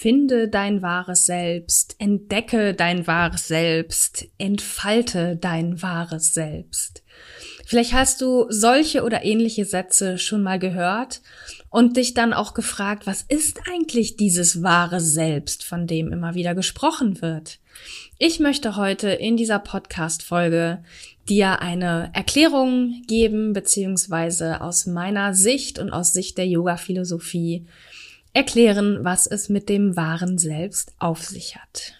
Finde dein wahres Selbst, entdecke dein wahres Selbst, entfalte dein wahres Selbst. Vielleicht hast du solche oder ähnliche Sätze schon mal gehört und dich dann auch gefragt, was ist eigentlich dieses wahre Selbst, von dem immer wieder gesprochen wird? Ich möchte heute in dieser Podcast-Folge dir eine Erklärung geben, beziehungsweise aus meiner Sicht und aus Sicht der Yoga-Philosophie erklären, was es mit dem wahren Selbst auf sich hat.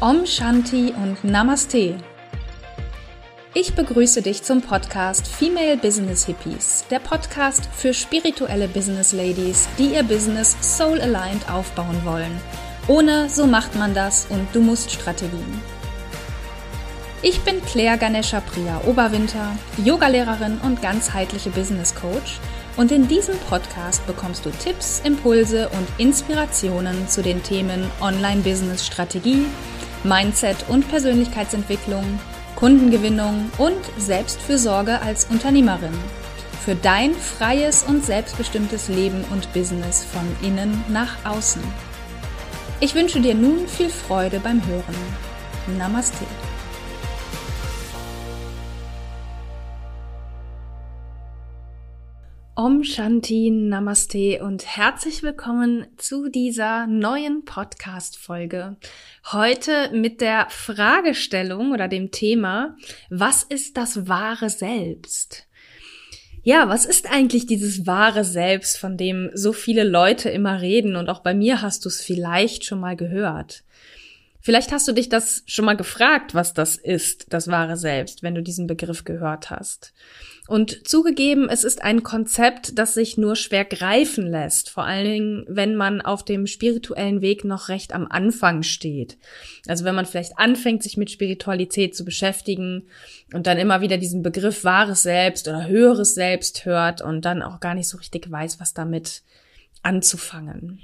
Om Shanti und Namaste. Ich begrüße dich zum Podcast Female Business Hippies, der Podcast für spirituelle Business Ladies, die ihr Business soul aligned aufbauen wollen. Ohne so macht man das und du musst Strategien. Ich bin Claire Ganesha Priya Oberwinter, Yogalehrerin und ganzheitliche Business Coach und in diesem Podcast bekommst du Tipps, Impulse und Inspirationen zu den Themen Online Business Strategie, Mindset und Persönlichkeitsentwicklung Kundengewinnung und Selbstfürsorge als Unternehmerin. Für dein freies und selbstbestimmtes Leben und Business von innen nach außen. Ich wünsche dir nun viel Freude beim Hören. Namaste. Om Shanti Namaste und herzlich willkommen zu dieser neuen Podcast-Folge. Heute mit der Fragestellung oder dem Thema, was ist das wahre Selbst? Ja, was ist eigentlich dieses wahre Selbst, von dem so viele Leute immer reden und auch bei mir hast du es vielleicht schon mal gehört? Vielleicht hast du dich das schon mal gefragt, was das ist, das wahre Selbst, wenn du diesen Begriff gehört hast. Und zugegeben, es ist ein Konzept, das sich nur schwer greifen lässt, vor allen Dingen, wenn man auf dem spirituellen Weg noch recht am Anfang steht. Also wenn man vielleicht anfängt, sich mit Spiritualität zu beschäftigen und dann immer wieder diesen Begriff wahres Selbst oder höheres Selbst hört und dann auch gar nicht so richtig weiß, was damit anzufangen.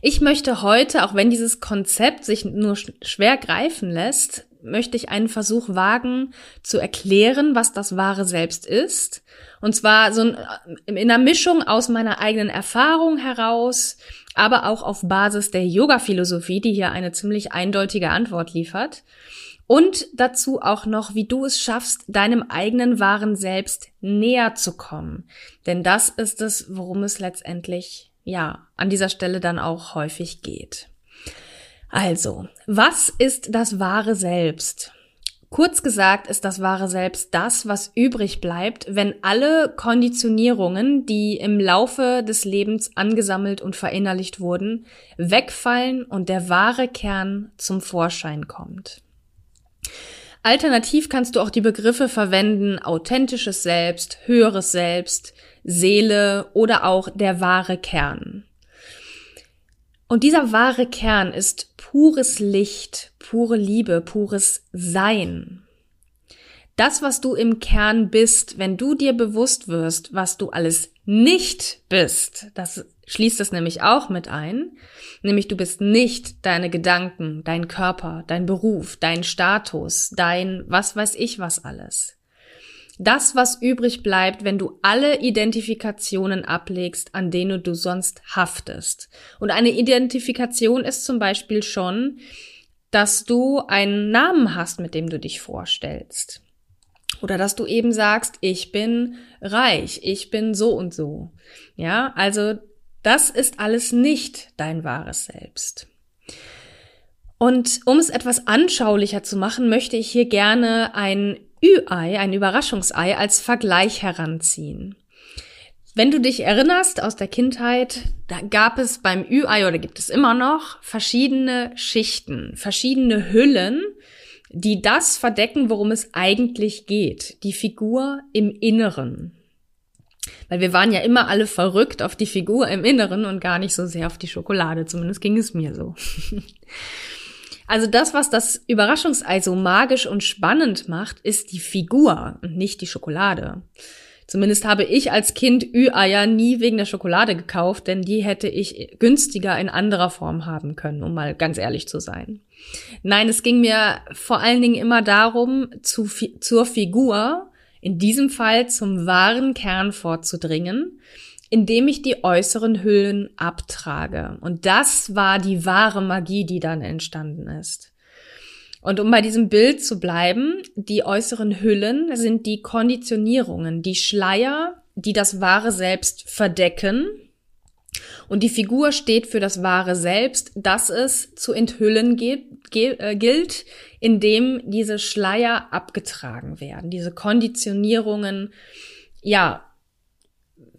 Ich möchte heute, auch wenn dieses Konzept sich nur schwer greifen lässt, möchte ich einen Versuch wagen, zu erklären, was das wahre Selbst ist. Und zwar so in einer Mischung aus meiner eigenen Erfahrung heraus, aber auch auf Basis der Yoga-Philosophie, die hier eine ziemlich eindeutige Antwort liefert. Und dazu auch noch, wie du es schaffst, deinem eigenen wahren Selbst näher zu kommen. Denn das ist es, worum es letztendlich, ja, an dieser Stelle dann auch häufig geht. Also, was ist das wahre Selbst? Kurz gesagt ist das wahre Selbst das, was übrig bleibt, wenn alle Konditionierungen, die im Laufe des Lebens angesammelt und verinnerlicht wurden, wegfallen und der wahre Kern zum Vorschein kommt. Alternativ kannst du auch die Begriffe verwenden authentisches Selbst, höheres Selbst, Seele oder auch der wahre Kern. Und dieser wahre Kern ist pures Licht, pure Liebe, pures Sein. Das, was du im Kern bist, wenn du dir bewusst wirst, was du alles nicht bist, das schließt es nämlich auch mit ein, nämlich du bist nicht deine Gedanken, dein Körper, dein Beruf, dein Status, dein was weiß ich was alles das, was übrig bleibt, wenn du alle Identifikationen ablegst, an denen du sonst haftest. Und eine Identifikation ist zum Beispiel schon, dass du einen Namen hast, mit dem du dich vorstellst. Oder dass du eben sagst, ich bin reich, ich bin so und so. Ja, also das ist alles nicht dein wahres Selbst. Und um es etwas anschaulicher zu machen, möchte ich hier gerne ein Ü-Ei, ein Überraschungsei, als Vergleich heranziehen. Wenn du dich erinnerst aus der Kindheit, da gab es beim Ü-Ei oder gibt es immer noch verschiedene Schichten, verschiedene Hüllen, die das verdecken, worum es eigentlich geht. Die Figur im Inneren. Weil wir waren ja immer alle verrückt auf die Figur im Inneren und gar nicht so sehr auf die Schokolade. Zumindest ging es mir so. Also das, was das Überraschungsei so magisch und spannend macht, ist die Figur und nicht die Schokolade. Zumindest habe ich als Kind Ü-Eier nie wegen der Schokolade gekauft, denn die hätte ich günstiger in anderer Form haben können, um mal ganz ehrlich zu sein. Nein, es ging mir vor allen Dingen immer darum, zu, zur Figur, in diesem Fall zum wahren Kern vorzudringen, indem ich die äußeren Hüllen abtrage. Und das war die wahre Magie, die dann entstanden ist. Und um bei diesem Bild zu bleiben, die äußeren Hüllen sind die Konditionierungen, die Schleier, die das wahre Selbst verdecken. Und die Figur steht für das wahre Selbst, das es zu enthüllen äh, gilt, indem diese Schleier abgetragen werden, diese Konditionierungen, ja,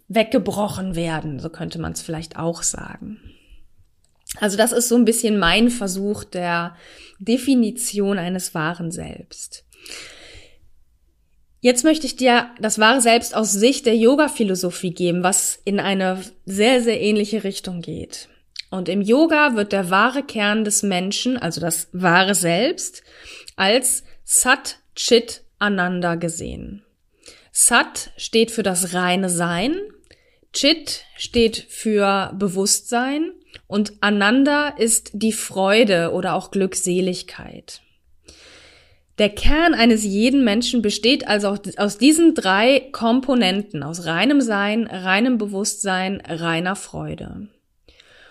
weggebrochen werden, so könnte man es vielleicht auch sagen. Also das ist so ein bisschen mein Versuch der Definition eines wahren Selbst. Jetzt möchte ich dir das wahre Selbst aus Sicht der Yoga-Philosophie geben, was in eine sehr, sehr ähnliche Richtung geht. Und im Yoga wird der wahre Kern des Menschen, also das wahre Selbst, als Sat Chit Ananda gesehen. Sat steht für das reine Sein, Chit steht für Bewusstsein und Ananda ist die Freude oder auch Glückseligkeit. Der Kern eines jeden Menschen besteht also aus diesen drei Komponenten, aus reinem Sein, reinem Bewusstsein, reiner Freude.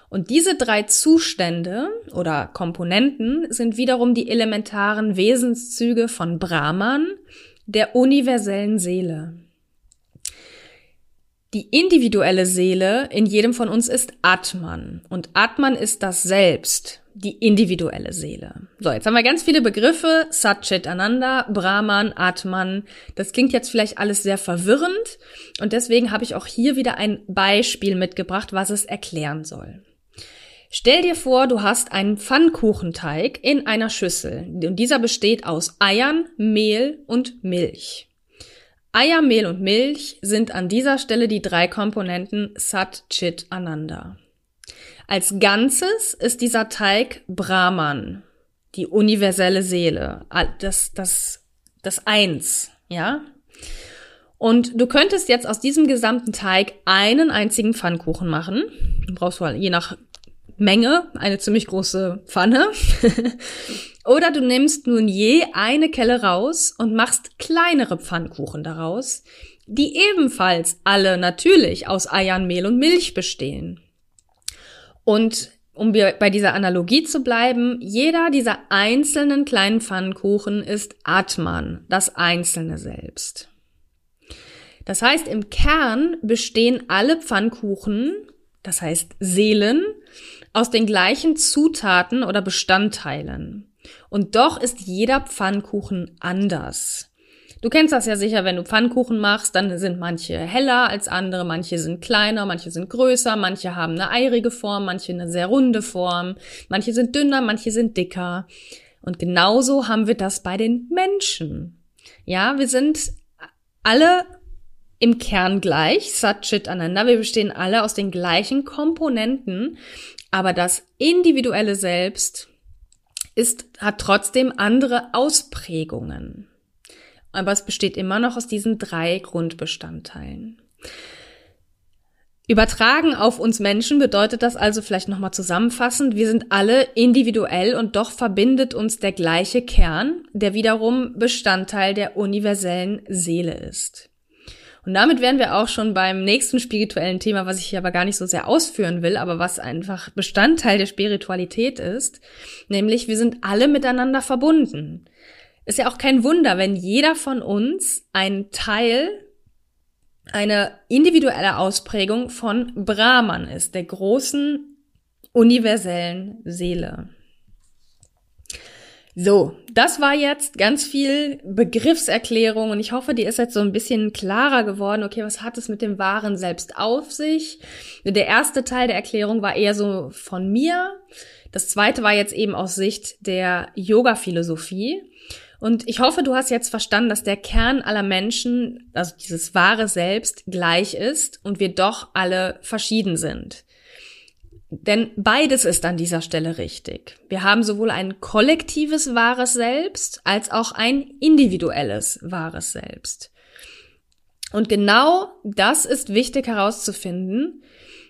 Und diese drei Zustände oder Komponenten sind wiederum die elementaren Wesenszüge von Brahman, der universellen Seele. Die individuelle Seele in jedem von uns ist Atman. Und Atman ist das Selbst, die individuelle Seele. So, jetzt haben wir ganz viele Begriffe. Satchit Ananda, Brahman, Atman. Das klingt jetzt vielleicht alles sehr verwirrend. Und deswegen habe ich auch hier wieder ein Beispiel mitgebracht, was es erklären soll. Stell dir vor, du hast einen Pfannkuchenteig in einer Schüssel. Und dieser besteht aus Eiern, Mehl und Milch. Eier, Mehl und Milch sind an dieser Stelle die drei Komponenten Sat, Chit, Ananda. Als Ganzes ist dieser Teig Brahman, die universelle Seele, das, das, das Eins, ja? Und du könntest jetzt aus diesem gesamten Teig einen einzigen Pfannkuchen machen. Brauchst du je nach Menge eine ziemlich große Pfanne. Oder du nimmst nun je eine Kelle raus und machst kleinere Pfannkuchen daraus, die ebenfalls alle natürlich aus Eiern, Mehl und Milch bestehen. Und um bei dieser Analogie zu bleiben, jeder dieser einzelnen kleinen Pfannkuchen ist Atman, das einzelne Selbst. Das heißt, im Kern bestehen alle Pfannkuchen, das heißt Seelen, aus den gleichen Zutaten oder Bestandteilen. Und doch ist jeder Pfannkuchen anders. Du kennst das ja sicher, wenn du Pfannkuchen machst, dann sind manche heller als andere, manche sind kleiner, manche sind größer, manche haben eine eirige Form, manche eine sehr runde Form, manche sind dünner, manche sind dicker. Und genauso haben wir das bei den Menschen. Ja, wir sind alle im Kern gleich, Satchit aneinander. Wir bestehen alle aus den gleichen Komponenten, aber das individuelle Selbst ist, hat trotzdem andere Ausprägungen. Aber es besteht immer noch aus diesen drei Grundbestandteilen. Übertragen auf uns Menschen bedeutet das also vielleicht nochmal zusammenfassend, wir sind alle individuell und doch verbindet uns der gleiche Kern, der wiederum Bestandteil der universellen Seele ist. Und damit wären wir auch schon beim nächsten spirituellen Thema, was ich hier aber gar nicht so sehr ausführen will, aber was einfach Bestandteil der Spiritualität ist, nämlich wir sind alle miteinander verbunden. Ist ja auch kein Wunder, wenn jeder von uns ein Teil eine individuelle Ausprägung von Brahman ist, der großen universellen Seele. So, das war jetzt ganz viel Begriffserklärung und ich hoffe, dir ist jetzt so ein bisschen klarer geworden, okay, was hat es mit dem wahren Selbst auf sich? Der erste Teil der Erklärung war eher so von mir. Das zweite war jetzt eben aus Sicht der Yoga-Philosophie. Und ich hoffe, du hast jetzt verstanden, dass der Kern aller Menschen, also dieses wahre Selbst, gleich ist und wir doch alle verschieden sind. Denn beides ist an dieser Stelle richtig. Wir haben sowohl ein kollektives wahres Selbst als auch ein individuelles wahres Selbst. Und genau das ist wichtig herauszufinden,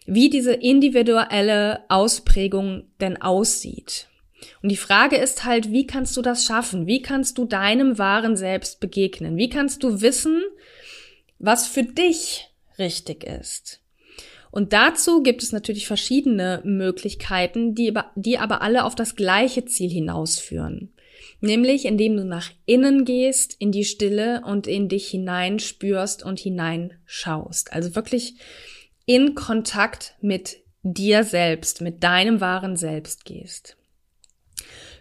wie diese individuelle Ausprägung denn aussieht. Und die Frage ist halt, wie kannst du das schaffen? Wie kannst du deinem wahren Selbst begegnen? Wie kannst du wissen, was für dich richtig ist? Und dazu gibt es natürlich verschiedene Möglichkeiten, die, die aber alle auf das gleiche Ziel hinausführen. Nämlich indem du nach innen gehst, in die Stille und in dich hineinspürst und hineinschaust. Also wirklich in Kontakt mit dir selbst, mit deinem wahren Selbst gehst.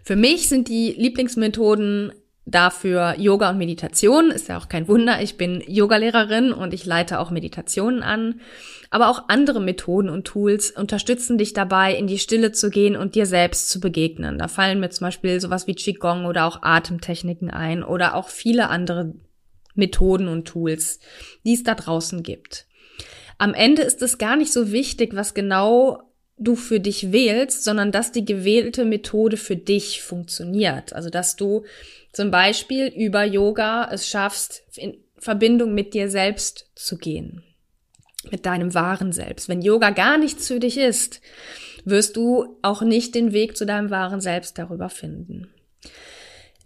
Für mich sind die Lieblingsmethoden dafür Yoga und Meditation. Ist ja auch kein Wunder. Ich bin Yogalehrerin und ich leite auch Meditationen an. Aber auch andere Methoden und Tools unterstützen dich dabei, in die Stille zu gehen und dir selbst zu begegnen. Da fallen mir zum Beispiel sowas wie Qigong oder auch Atemtechniken ein oder auch viele andere Methoden und Tools, die es da draußen gibt. Am Ende ist es gar nicht so wichtig, was genau du für dich wählst, sondern dass die gewählte Methode für dich funktioniert. Also dass du zum Beispiel über Yoga es schaffst, in Verbindung mit dir selbst zu gehen, mit deinem wahren Selbst. Wenn Yoga gar nichts für dich ist, wirst du auch nicht den Weg zu deinem wahren Selbst darüber finden.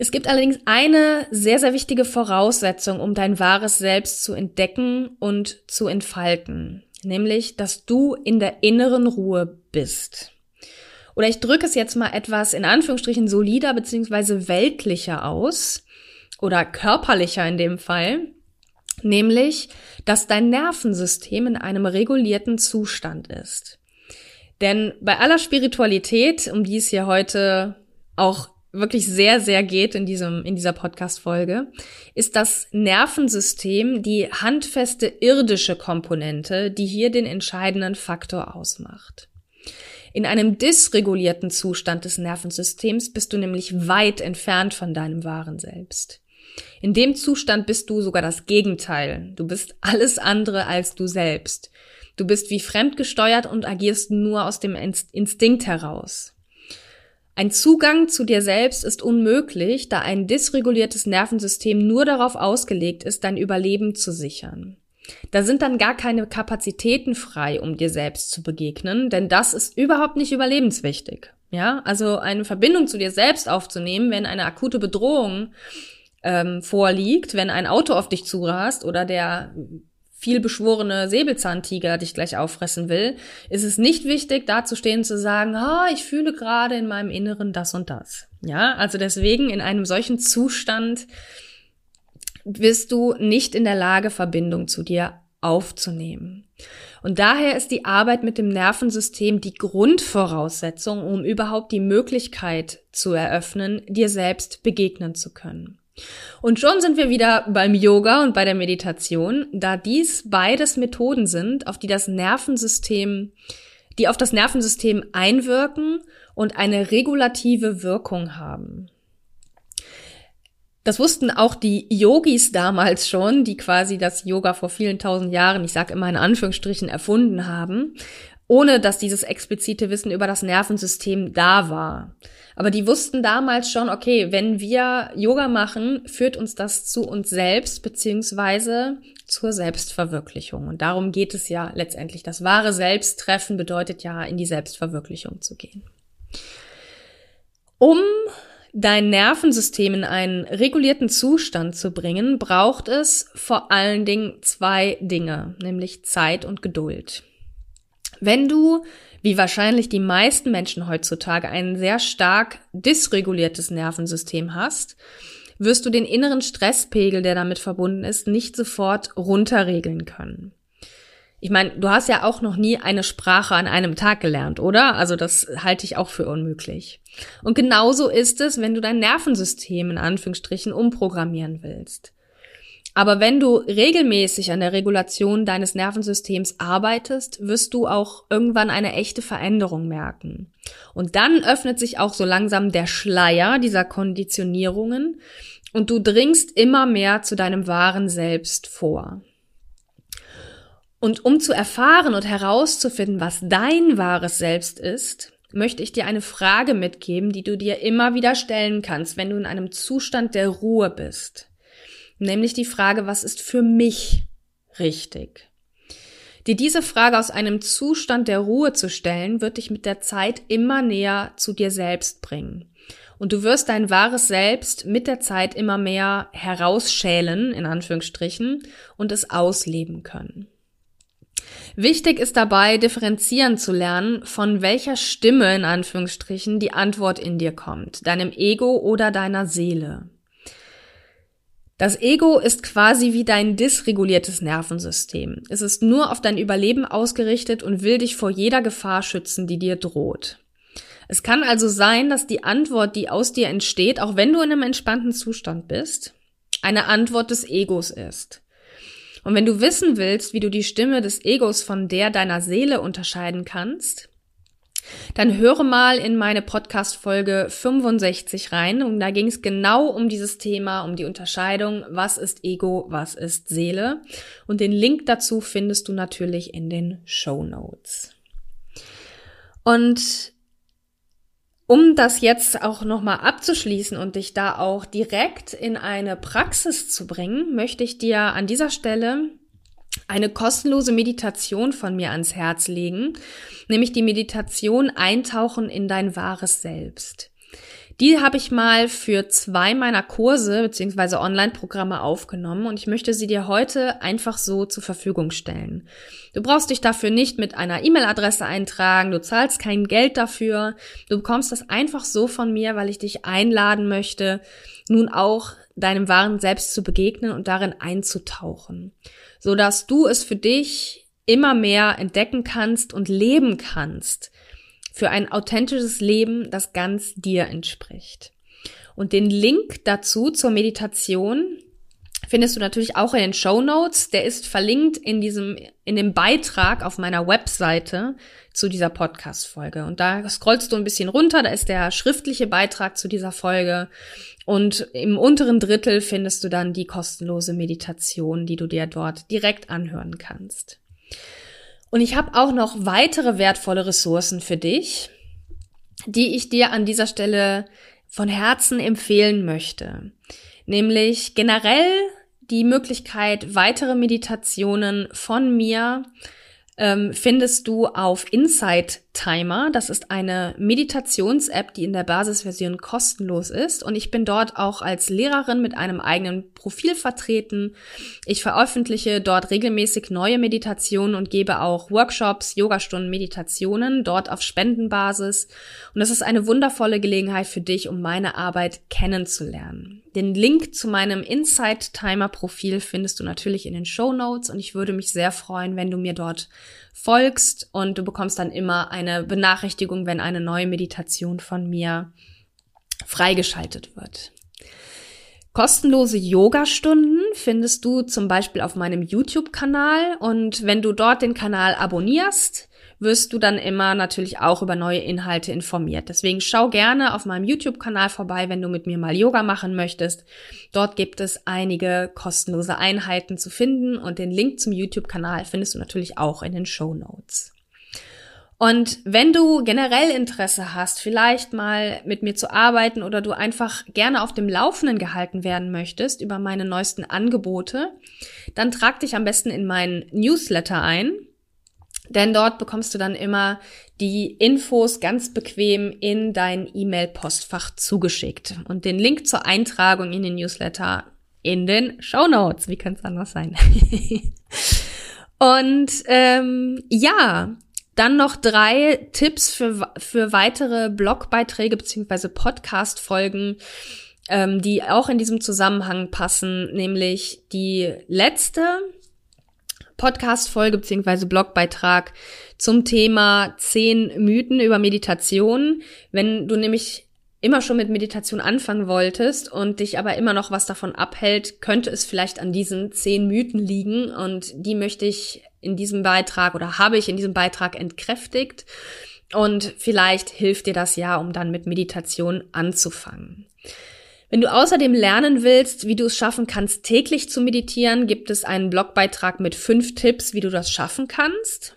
Es gibt allerdings eine sehr, sehr wichtige Voraussetzung, um dein wahres Selbst zu entdecken und zu entfalten nämlich, dass du in der inneren Ruhe bist. Oder ich drücke es jetzt mal etwas in Anführungsstrichen solider beziehungsweise weltlicher aus oder körperlicher in dem Fall, nämlich, dass dein Nervensystem in einem regulierten Zustand ist. Denn bei aller Spiritualität, um die es hier heute auch wirklich sehr, sehr geht in diesem, in dieser Podcast-Folge, ist das Nervensystem die handfeste irdische Komponente, die hier den entscheidenden Faktor ausmacht. In einem dysregulierten Zustand des Nervensystems bist du nämlich weit entfernt von deinem wahren Selbst. In dem Zustand bist du sogar das Gegenteil. Du bist alles andere als du selbst. Du bist wie fremdgesteuert und agierst nur aus dem Instinkt heraus. Ein Zugang zu dir selbst ist unmöglich, da ein dysreguliertes Nervensystem nur darauf ausgelegt ist, dein Überleben zu sichern. Da sind dann gar keine Kapazitäten frei, um dir selbst zu begegnen, denn das ist überhaupt nicht überlebenswichtig. Ja, also eine Verbindung zu dir selbst aufzunehmen, wenn eine akute Bedrohung ähm, vorliegt, wenn ein Auto auf dich zurast oder der viel beschworene Säbelzahntiger dich gleich auffressen will, ist es nicht wichtig, da zu stehen zu sagen, ah, ich fühle gerade in meinem Inneren das und das. Ja, also deswegen in einem solchen Zustand bist du nicht in der Lage, Verbindung zu dir aufzunehmen. Und daher ist die Arbeit mit dem Nervensystem die Grundvoraussetzung, um überhaupt die Möglichkeit zu eröffnen, dir selbst begegnen zu können. Und schon sind wir wieder beim Yoga und bei der Meditation, da dies beides Methoden sind, auf die das Nervensystem, die auf das Nervensystem einwirken und eine regulative Wirkung haben. Das wussten auch die Yogis damals schon, die quasi das Yoga vor vielen tausend Jahren, ich sage immer in Anführungsstrichen, erfunden haben, ohne dass dieses explizite Wissen über das Nervensystem da war. Aber die wussten damals schon, okay, wenn wir Yoga machen, führt uns das zu uns selbst beziehungsweise zur Selbstverwirklichung. Und darum geht es ja letztendlich. Das wahre Selbsttreffen bedeutet ja, in die Selbstverwirklichung zu gehen. Um dein Nervensystem in einen regulierten Zustand zu bringen, braucht es vor allen Dingen zwei Dinge, nämlich Zeit und Geduld. Wenn du wie wahrscheinlich die meisten Menschen heutzutage ein sehr stark dysreguliertes Nervensystem hast, wirst du den inneren Stresspegel, der damit verbunden ist, nicht sofort runterregeln können. Ich meine, du hast ja auch noch nie eine Sprache an einem Tag gelernt, oder? Also das halte ich auch für unmöglich. Und genauso ist es, wenn du dein Nervensystem in Anführungsstrichen umprogrammieren willst. Aber wenn du regelmäßig an der Regulation deines Nervensystems arbeitest, wirst du auch irgendwann eine echte Veränderung merken. Und dann öffnet sich auch so langsam der Schleier dieser Konditionierungen und du dringst immer mehr zu deinem wahren Selbst vor. Und um zu erfahren und herauszufinden, was dein wahres Selbst ist, möchte ich dir eine Frage mitgeben, die du dir immer wieder stellen kannst, wenn du in einem Zustand der Ruhe bist nämlich die Frage, was ist für mich richtig? Dir diese Frage aus einem Zustand der Ruhe zu stellen, wird dich mit der Zeit immer näher zu dir selbst bringen. und du wirst dein wahres Selbst mit der Zeit immer mehr herausschälen, in Anführungsstrichen, und es ausleben können. Wichtig ist dabei, differenzieren zu lernen, von welcher Stimme in Anführungsstrichen die Antwort in dir kommt, deinem Ego oder deiner Seele. Das Ego ist quasi wie dein dysreguliertes Nervensystem. Es ist nur auf dein Überleben ausgerichtet und will dich vor jeder Gefahr schützen, die dir droht. Es kann also sein, dass die Antwort, die aus dir entsteht, auch wenn du in einem entspannten Zustand bist, eine Antwort des Egos ist. Und wenn du wissen willst, wie du die Stimme des Egos von der deiner Seele unterscheiden kannst, dann höre mal in meine Podcast-Folge 65 rein. Und da ging es genau um dieses Thema, um die Unterscheidung, was ist Ego, was ist Seele. Und den Link dazu findest du natürlich in den Show Notes. Und um das jetzt auch nochmal abzuschließen und dich da auch direkt in eine Praxis zu bringen, möchte ich dir an dieser Stelle eine kostenlose Meditation von mir ans Herz legen, nämlich die Meditation Eintauchen in dein wahres Selbst. Die habe ich mal für zwei meiner Kurse beziehungsweise Online-Programme aufgenommen und ich möchte sie dir heute einfach so zur Verfügung stellen. Du brauchst dich dafür nicht mit einer E-Mail-Adresse eintragen, du zahlst kein Geld dafür, du bekommst das einfach so von mir, weil ich dich einladen möchte, nun auch deinem wahren Selbst zu begegnen und darin einzutauchen so dass du es für dich immer mehr entdecken kannst und leben kannst für ein authentisches Leben, das ganz dir entspricht. Und den Link dazu zur Meditation findest du natürlich auch in den Show Notes. Der ist verlinkt in diesem, in dem Beitrag auf meiner Webseite zu dieser Podcast-Folge. Und da scrollst du ein bisschen runter, da ist der schriftliche Beitrag zu dieser Folge. Und im unteren Drittel findest du dann die kostenlose Meditation, die du dir dort direkt anhören kannst. Und ich habe auch noch weitere wertvolle Ressourcen für dich, die ich dir an dieser Stelle von Herzen empfehlen möchte. Nämlich generell die Möglichkeit, weitere Meditationen von mir ähm, findest du auf Insight Timer. Das ist eine Meditations-App, die in der Basisversion kostenlos ist. Und ich bin dort auch als Lehrerin mit einem eigenen Profil vertreten. Ich veröffentliche dort regelmäßig neue Meditationen und gebe auch Workshops, Yogastunden, Meditationen dort auf Spendenbasis. Und das ist eine wundervolle Gelegenheit für dich, um meine Arbeit kennenzulernen. Den Link zu meinem Insight Timer Profil findest du natürlich in den Show Notes und ich würde mich sehr freuen, wenn du mir dort folgst und du bekommst dann immer eine Benachrichtigung, wenn eine neue Meditation von mir freigeschaltet wird. Kostenlose Yoga-Stunden findest du zum Beispiel auf meinem YouTube-Kanal und wenn du dort den Kanal abonnierst, wirst du dann immer natürlich auch über neue Inhalte informiert. Deswegen schau gerne auf meinem YouTube-Kanal vorbei, wenn du mit mir mal Yoga machen möchtest. Dort gibt es einige kostenlose Einheiten zu finden und den Link zum YouTube-Kanal findest du natürlich auch in den Show Notes. Und wenn du generell Interesse hast, vielleicht mal mit mir zu arbeiten oder du einfach gerne auf dem Laufenden gehalten werden möchtest über meine neuesten Angebote, dann trag dich am besten in meinen Newsletter ein. Denn dort bekommst du dann immer die Infos ganz bequem in dein E-Mail-Postfach zugeschickt. Und den Link zur Eintragung in den Newsletter in den Show Notes. Wie kann es anders sein? Und ähm, ja, dann noch drei Tipps für, für weitere Blogbeiträge beziehungsweise Podcast-Folgen, ähm, die auch in diesem Zusammenhang passen, nämlich die letzte Podcast-Folge beziehungsweise Blogbeitrag zum Thema zehn Mythen über Meditation. Wenn du nämlich immer schon mit Meditation anfangen wolltest und dich aber immer noch was davon abhält, könnte es vielleicht an diesen zehn Mythen liegen und die möchte ich in diesem Beitrag oder habe ich in diesem Beitrag entkräftigt und vielleicht hilft dir das ja, um dann mit Meditation anzufangen. Wenn du außerdem lernen willst, wie du es schaffen kannst, täglich zu meditieren, gibt es einen Blogbeitrag mit fünf Tipps, wie du das schaffen kannst.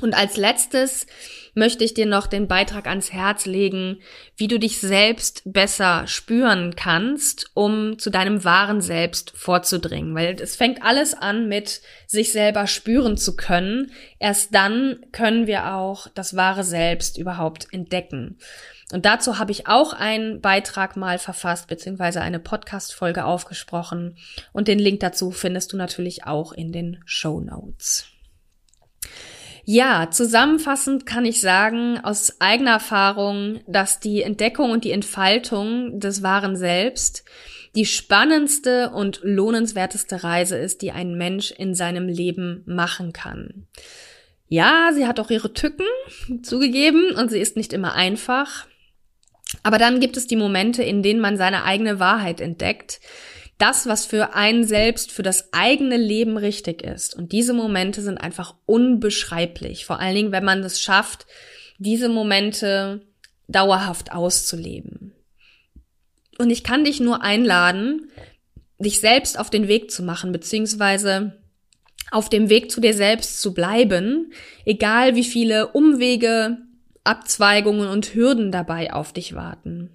Und als letztes möchte ich dir noch den Beitrag ans Herz legen, wie du dich selbst besser spüren kannst, um zu deinem wahren Selbst vorzudringen. Weil es fängt alles an mit sich selber spüren zu können. Erst dann können wir auch das wahre Selbst überhaupt entdecken. Und dazu habe ich auch einen Beitrag mal verfasst, beziehungsweise eine Podcast-Folge aufgesprochen. Und den Link dazu findest du natürlich auch in den Show Notes. Ja, zusammenfassend kann ich sagen, aus eigener Erfahrung, dass die Entdeckung und die Entfaltung des wahren Selbst die spannendste und lohnenswerteste Reise ist, die ein Mensch in seinem Leben machen kann. Ja, sie hat auch ihre Tücken zugegeben und sie ist nicht immer einfach. Aber dann gibt es die Momente, in denen man seine eigene Wahrheit entdeckt, das, was für einen selbst, für das eigene Leben richtig ist. Und diese Momente sind einfach unbeschreiblich. Vor allen Dingen, wenn man es schafft, diese Momente dauerhaft auszuleben. Und ich kann dich nur einladen, dich selbst auf den Weg zu machen, beziehungsweise auf dem Weg zu dir selbst zu bleiben, egal wie viele Umwege, Abzweigungen und Hürden dabei auf dich warten.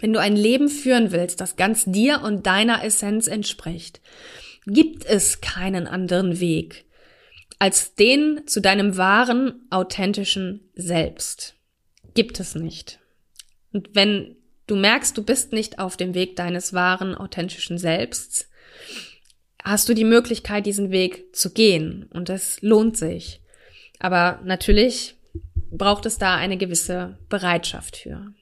Wenn du ein Leben führen willst, das ganz dir und deiner Essenz entspricht, gibt es keinen anderen Weg als den zu deinem wahren, authentischen Selbst. Gibt es nicht. Und wenn du merkst, du bist nicht auf dem Weg deines wahren, authentischen Selbsts, hast du die Möglichkeit, diesen Weg zu gehen. Und es lohnt sich. Aber natürlich braucht es da eine gewisse Bereitschaft für.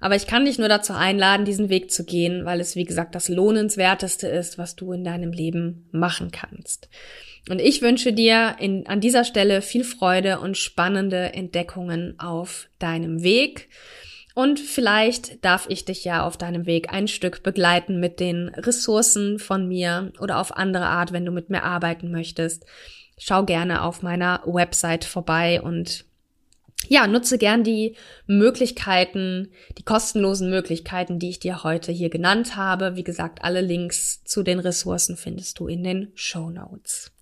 Aber ich kann dich nur dazu einladen, diesen Weg zu gehen, weil es, wie gesagt, das Lohnenswerteste ist, was du in deinem Leben machen kannst. Und ich wünsche dir in, an dieser Stelle viel Freude und spannende Entdeckungen auf deinem Weg. Und vielleicht darf ich dich ja auf deinem Weg ein Stück begleiten mit den Ressourcen von mir oder auf andere Art, wenn du mit mir arbeiten möchtest. Schau gerne auf meiner Website vorbei und ja, nutze gern die Möglichkeiten, die kostenlosen Möglichkeiten, die ich dir heute hier genannt habe. Wie gesagt, alle Links zu den Ressourcen findest du in den Show Notes.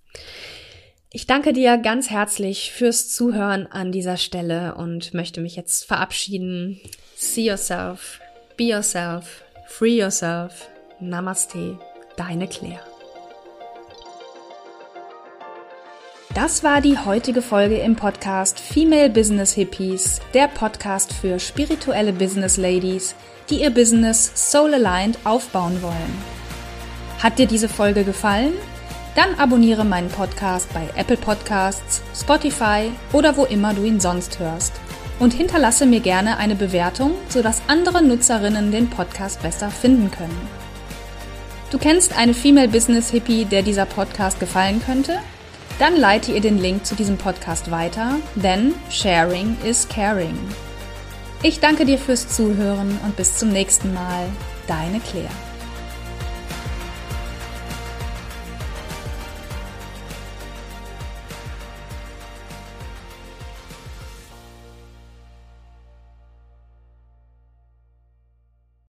Ich danke dir ganz herzlich fürs Zuhören an dieser Stelle und möchte mich jetzt verabschieden. See yourself, be yourself, free yourself. Namaste, deine Claire. Das war die heutige Folge im Podcast Female Business Hippies, der Podcast für spirituelle Business Ladies, die ihr Business soul aligned aufbauen wollen. Hat dir diese Folge gefallen? Dann abonniere meinen Podcast bei Apple Podcasts, Spotify oder wo immer du ihn sonst hörst. Und hinterlasse mir gerne eine Bewertung, sodass andere Nutzerinnen den Podcast besser finden können. Du kennst eine Female Business Hippie, der dieser Podcast gefallen könnte? Dann leite ihr den Link zu diesem Podcast weiter, denn Sharing is Caring. Ich danke dir fürs Zuhören und bis zum nächsten Mal. Deine Claire.